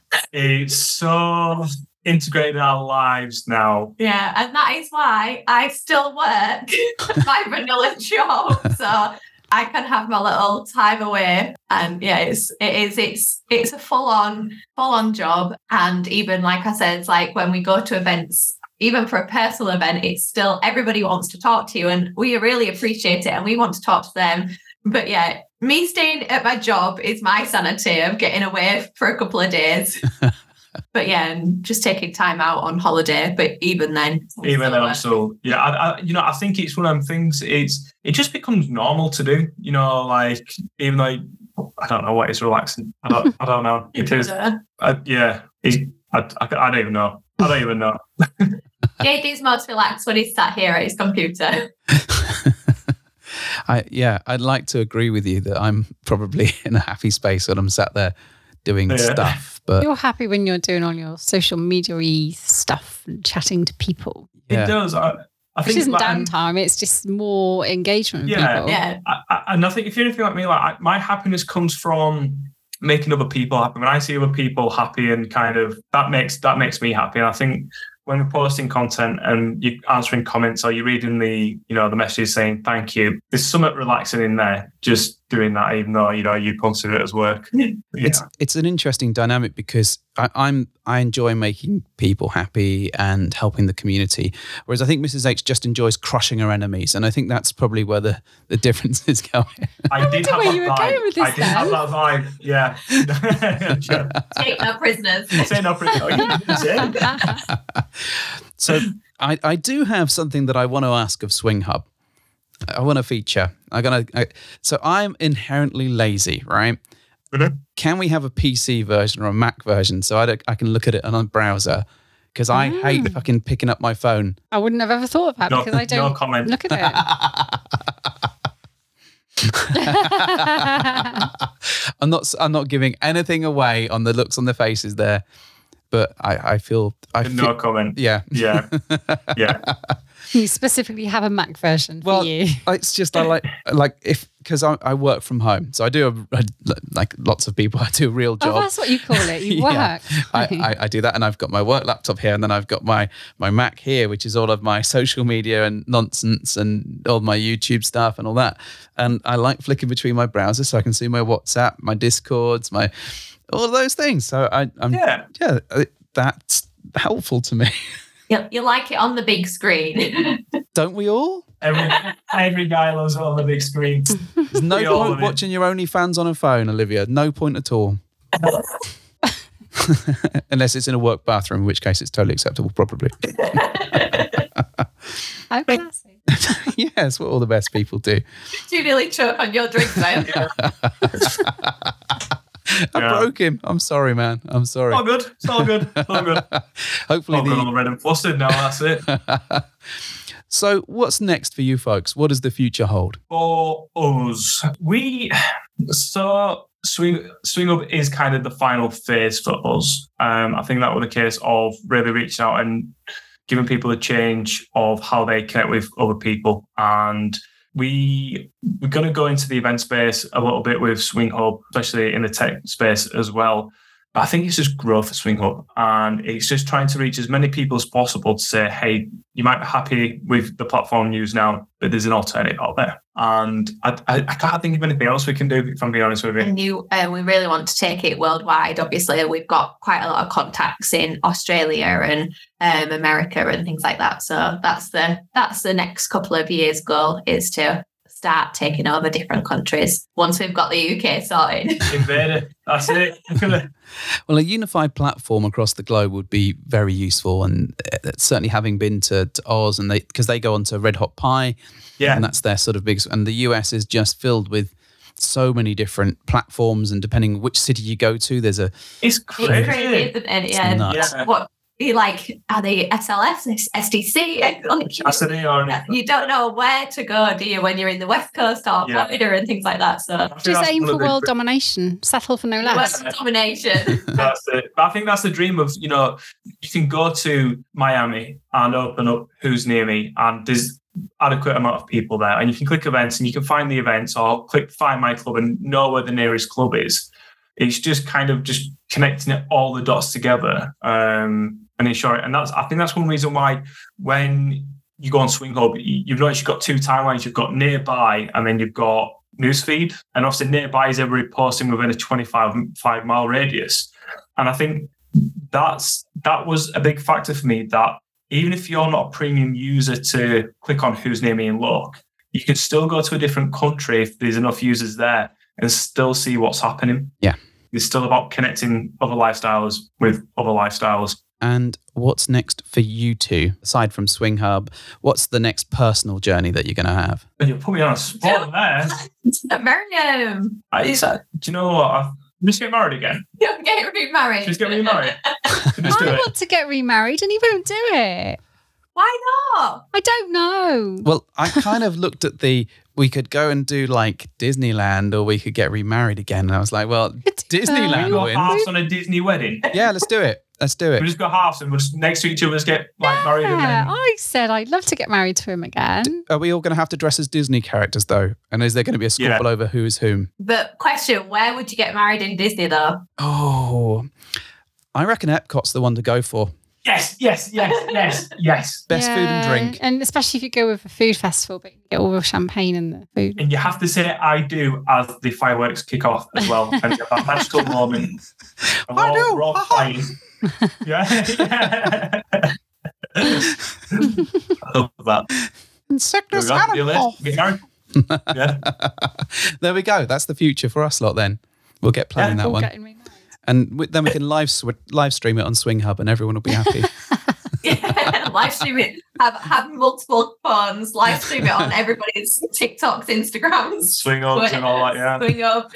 it's so integrated in our lives now. Yeah, and that is why I still work my vanilla job. So I can have my little time away. And yeah, it's it is it's it's a full on full on job. And even like I said, it's like when we go to events, even for a personal event, it's still everybody wants to talk to you, and we really appreciate it, and we want to talk to them. But yeah, me staying at my job is my sanity of getting away for a couple of days. but yeah, and just taking time out on holiday. But even then, Even then, I'm still yeah. I, I, you know, I think it's one of them things. It's it just becomes normal to do. You know, like even though I don't know what is relaxing. I don't. I don't know. It is. Yeah. It's, I, I, I don't even know. I don't even know. JD's most relaxed when he's sat here at his computer. I yeah, I'd like to agree with you that I'm probably in a happy space when I'm sat there doing Yeah. stuff. But You're happy when you're doing all your social media stuff and chatting to people. Yeah. It does. I, I Which think isn't like, downtime, it's just more engagement with Yeah. people. Yeah. I, I, and I think if you're anything like me, like I, my happiness comes from making other people happy. When I see other people happy and kind of that makes that makes me happy. And I think when we're posting content and you're answering comments or you're reading the you know the messages saying thank you, there's something relaxing in there. Just doing that, even though you know you consider it as work. Yeah. it's it's an interesting dynamic because I, I'm I enjoy making people happy and helping the community, whereas I think Mrs H just enjoys crushing her enemies, and I think that's probably where the, the difference is going. I did have where that you were vibe. going with this. I this did have then. that vibe. Yeah. Sure. Take no prisoners. Say no, pretty- oh, you didn't say. So I, I do have something that I want to ask of Swing Hub. I want a feature. I'm gonna. I, so I'm inherently lazy, right? Mhm. Can we have a PC version or a Mac version so I, I can look at it on a browser? Because I hate fucking picking up my phone. I wouldn't have ever thought of that No, because I don't no comment. look at it. I'm not. s- I'm not giving anything away on the looks on the faces there, but I, I feel. I No feel, comment. yeah. Yeah. Yeah. you specifically have a Mac version for Well, you. It's just I like like if because I, I work from home, so I do a, a- like lots of people. I do a real Oh, job. that's what you call it. You work. Yeah. I, I, I do that, and I've got my work laptop here, and then I've got my my Mac here, which is all of my social media and nonsense, and all my YouTube stuff and all that. And I like flicking between my browsers, so I can see my WhatsApp, my Discords, my all of those things. So I, I'm Yeah. yeah, uh, that's helpful to me. You, you like it on the big screen. Don't we all? Every, every guy loves it on the big screen. There's no We point love it. watching your OnlyFans on a phone, Olivia. No point at all. Unless it's in a work bathroom, in which case it's totally acceptable, probably. How classy. yeah, it's what all the best people do. Do you nearly choke on your drink then. I Yeah. broke him. I'm sorry, man. I'm sorry. All good. It's all good. It's all good. Hopefully, All good on the, the red and flustered now. That's it. so what's next for you folks? What does the future hold? For us, we so swing Swing Hub is kind of the final phase for us. Um, I think that was the case of really reaching out and giving people a change of how they connect with other people and we we're going to go into the event space a little bit with Swing Hub, especially in the tech space as well. I think it's just growth for Swing Hub, and it's just trying to reach as many people as possible to say, "Hey, you might be happy with the platform you use now, but there's an alternative out there." And I, I, I can't think of anything else we can do. If I'm being honest with you, and you, uh, we really want to take it worldwide. Obviously, we've got quite a lot of contacts in Australia and um, America and things like that. So that's the that's the next couple of years' goal is to start taking over different countries once we've got the UK sorted. Invader. That's it. Well, a unified platform across the globe would be very useful, and uh, certainly having been to, to Oz and they because they go on to Red Hot Pie, yeah. and that's their sort of big. And the US is just filled with so many different platforms, and depending which city you go to, there's a It's It's crazy. crazy, isn't it? Yeah. nuts. Yeah. What you like? Are they SLS, SDC? Kasidie or You don't know where to go, do you, when you're in the West Coast or Yeah. Florida and things like that? So, Just aim for world domination. Settle for no less. West domination. That's it. But I think that's the dream of, you know, you can go to Miami and open up who's near me, and there's adequate amount of people there. And you can click events and you can find the events or click find my club and know where the nearest club is. It's just kind of just connecting it, all the dots together um, and ensuring. And that's I think that's one reason why when you go on Swing Hub, you've noticed you've got two timelines. You've got nearby and then you've got newsfeed. And obviously nearby is everybody posting within a 25 five mile radius. And I think that's that was a big factor for me that even if you're not a premium user to click on who's near me and look, you can still go to a different country if there's enough users there and still see what's happening. Yeah. It's still about connecting other lifestyles with other lifestyles. And what's next for you two, aside from Swing Hub? What's the next personal journey that you're going to have? And you put me on a spot there. Miriam, I, is that, do you know what? I've, just get married again. you're getting remarried. Just get remarried. Just I want to get remarried and he won't do it. Why not? I don't know. Well, I kind of looked at the we could go and do like Disneyland or we could get remarried again. And I was like, well, Disneyland We go wins. on a Disney wedding. Yeah, let's do it. Let's do it. We it. just go halves and we'll just next to each other just get like married and Yeah, I said I'd love to get married to him again. Are we all going to have to dress as Disney characters though? And is there going to be a Yeah. squabble over who is whom? But question, where would you get married in Disney though? Oh, I reckon Epcot's the one to go for. yes, yes, yes, yes, yes. Best food and drink. And especially if you go with a food festival, but you get all the champagne and the food. And you have to say I do as the fireworks kick off as well. And you have that magical moment. And we're I all- do. We're all flying. Yeah. I love that. And There we go. and Deal a it. cough. Get married. Yeah. There we go. That's the future for us lot then. We'll get planning Yeah. that one. And w- then we can live sw- live stream it on Swing Hub and everyone will be happy. Yeah, live stream it. Have have multiple phones. Live stream it on everybody's TikToks, Instagrams. Swing Hubs and all that, yeah. Swing Hub.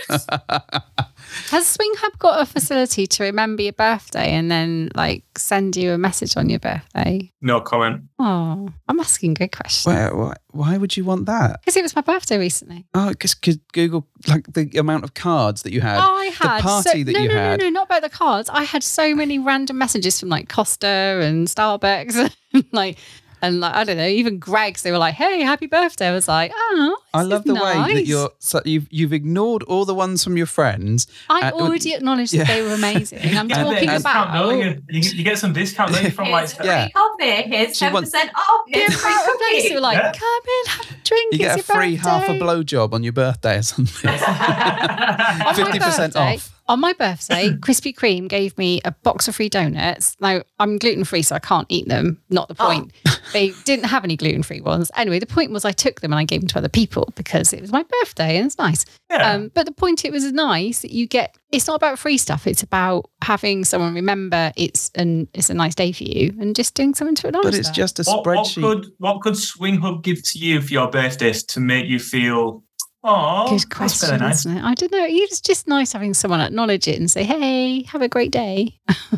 Has Swing Hub got a facility to remember your birthday and then like send you a message on your birthday? No comment. Oh, I'm asking good questions. why, why, why would you want that? Because it was my birthday recently. Oh, because Google, like the amount of cards that you had. Oh, I had the party so, that no, you no, had. No, no, not about the cards. I had so many random messages from like Costa and Starbucks, and like, and like I don't know, even Greggs. They were like, "Hey, happy birthday!" I was like, "Oh, I love is the way that you're so you've you've ignored all the ones from your friends. I uh, already acknowledged yeah. that they were amazing. I'm You get a bit talking of about don't you? You, you get some discount don't you, from like Here's Yeah. coffee. Here's She ten wants- percent off. the Here's free amount of place cookie. who were like, Yeah. "Come in, have a drink." You get a it's your free half a birthday." blowjob on your birthday or something. 50% off. On my birthday, Krispy Kreme gave me a box of free donuts. Now, I'm gluten free, so I can't eat them. Not the Oh. point. They didn't have any gluten free ones. Anyway, the point was I took them and I gave them to other people because it was my birthday and it's nice. yeah. Um, but the point it was nice that you get it's not about free stuff. It's about having someone remember it's an it's a nice day for you and just doing something to acknowledge but it's that. just a what, what spreadsheet. could what could Swing Hub give to you for your birthday to make you feel oh Good question, very nice. isn't it? I don't know. It's just nice having someone acknowledge it and say, "Hey, have a great day."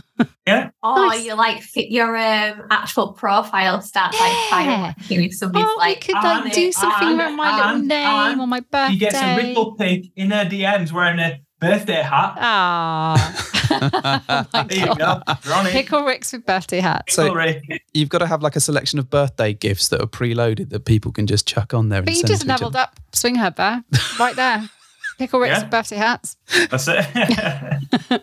Yeah. Or Nice. you like fit your um, actual profile starts like Yeah. fireworking if somebody's Oh, like, we could like and- do something and- around my little name and or my birthday. You get a ripple pig in her DMs wearing a birthday hat. Ah. oh There you go. You're on it. Pickle Ricks with birthday hats. So- Rick. You've got to have like a selection of birthday gifts that are preloaded that people can just chuck on there. But and you send just leveled up Swing Hub there, right there. Pickle Ricks Yeah. with birthday hats. That's it.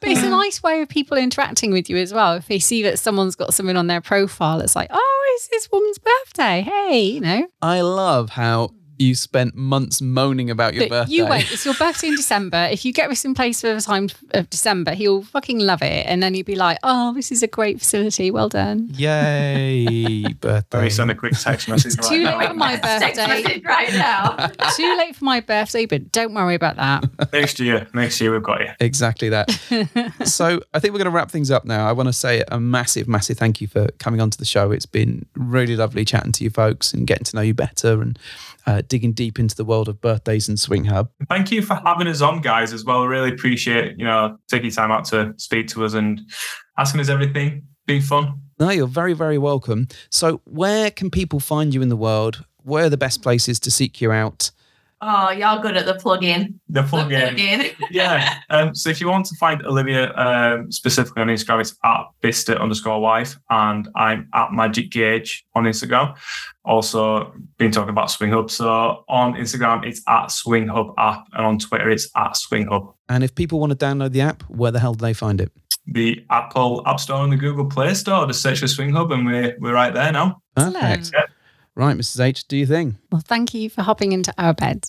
But it's a nice way of people interacting with you as well. If they see that someone's got something on their profile, it's like, oh, it's this woman's birthday. Hey, you know. I love how you spent months moaning about your But birthday. you wait. It's your birthday in December. If you get this in place for the time of December, he'll fucking love it. And then he'll be like, oh, this is a great facility. Well done. Yay, birthday. Let me send a quick text message right too now. late for my birthday. right now. Too late for my birthday, but don't worry about that. Next year, next year we've got you. Exactly that. so I think we're going to wrap things up now. I want to say a massive, massive thank you for coming onto the show. It's been really lovely chatting to you folks and getting to know you better and uh, digging deep into the world of birthdays and Swing Hub. Thank you for having us on, guys, as well. Really appreciate you know taking time out to speak to us and asking us everything. Been fun. No, you're very, very welcome. So, where can people find you in the world? Where are the best places to seek you out? Oh, y'all good at the plug-in. The The plug in. plug-in. yeah. Um, so if you want to find Olivia um, specifically on Instagram, it's at Vista underscore wife, and I'm at Magic Gage on Instagram. Also, been talking about Swing Hub. So on Instagram, it's at Swing Hub app, and on Twitter, it's at Swing Hub. And if people want to download the app, where the hell do they find it? The Apple App Store and the Google Play Store. Just search for Swing Hub, and we're we're right there now. Perfect. Excellent. Right, Mrs. H, do your thing. Well, thank you for hopping into our bed.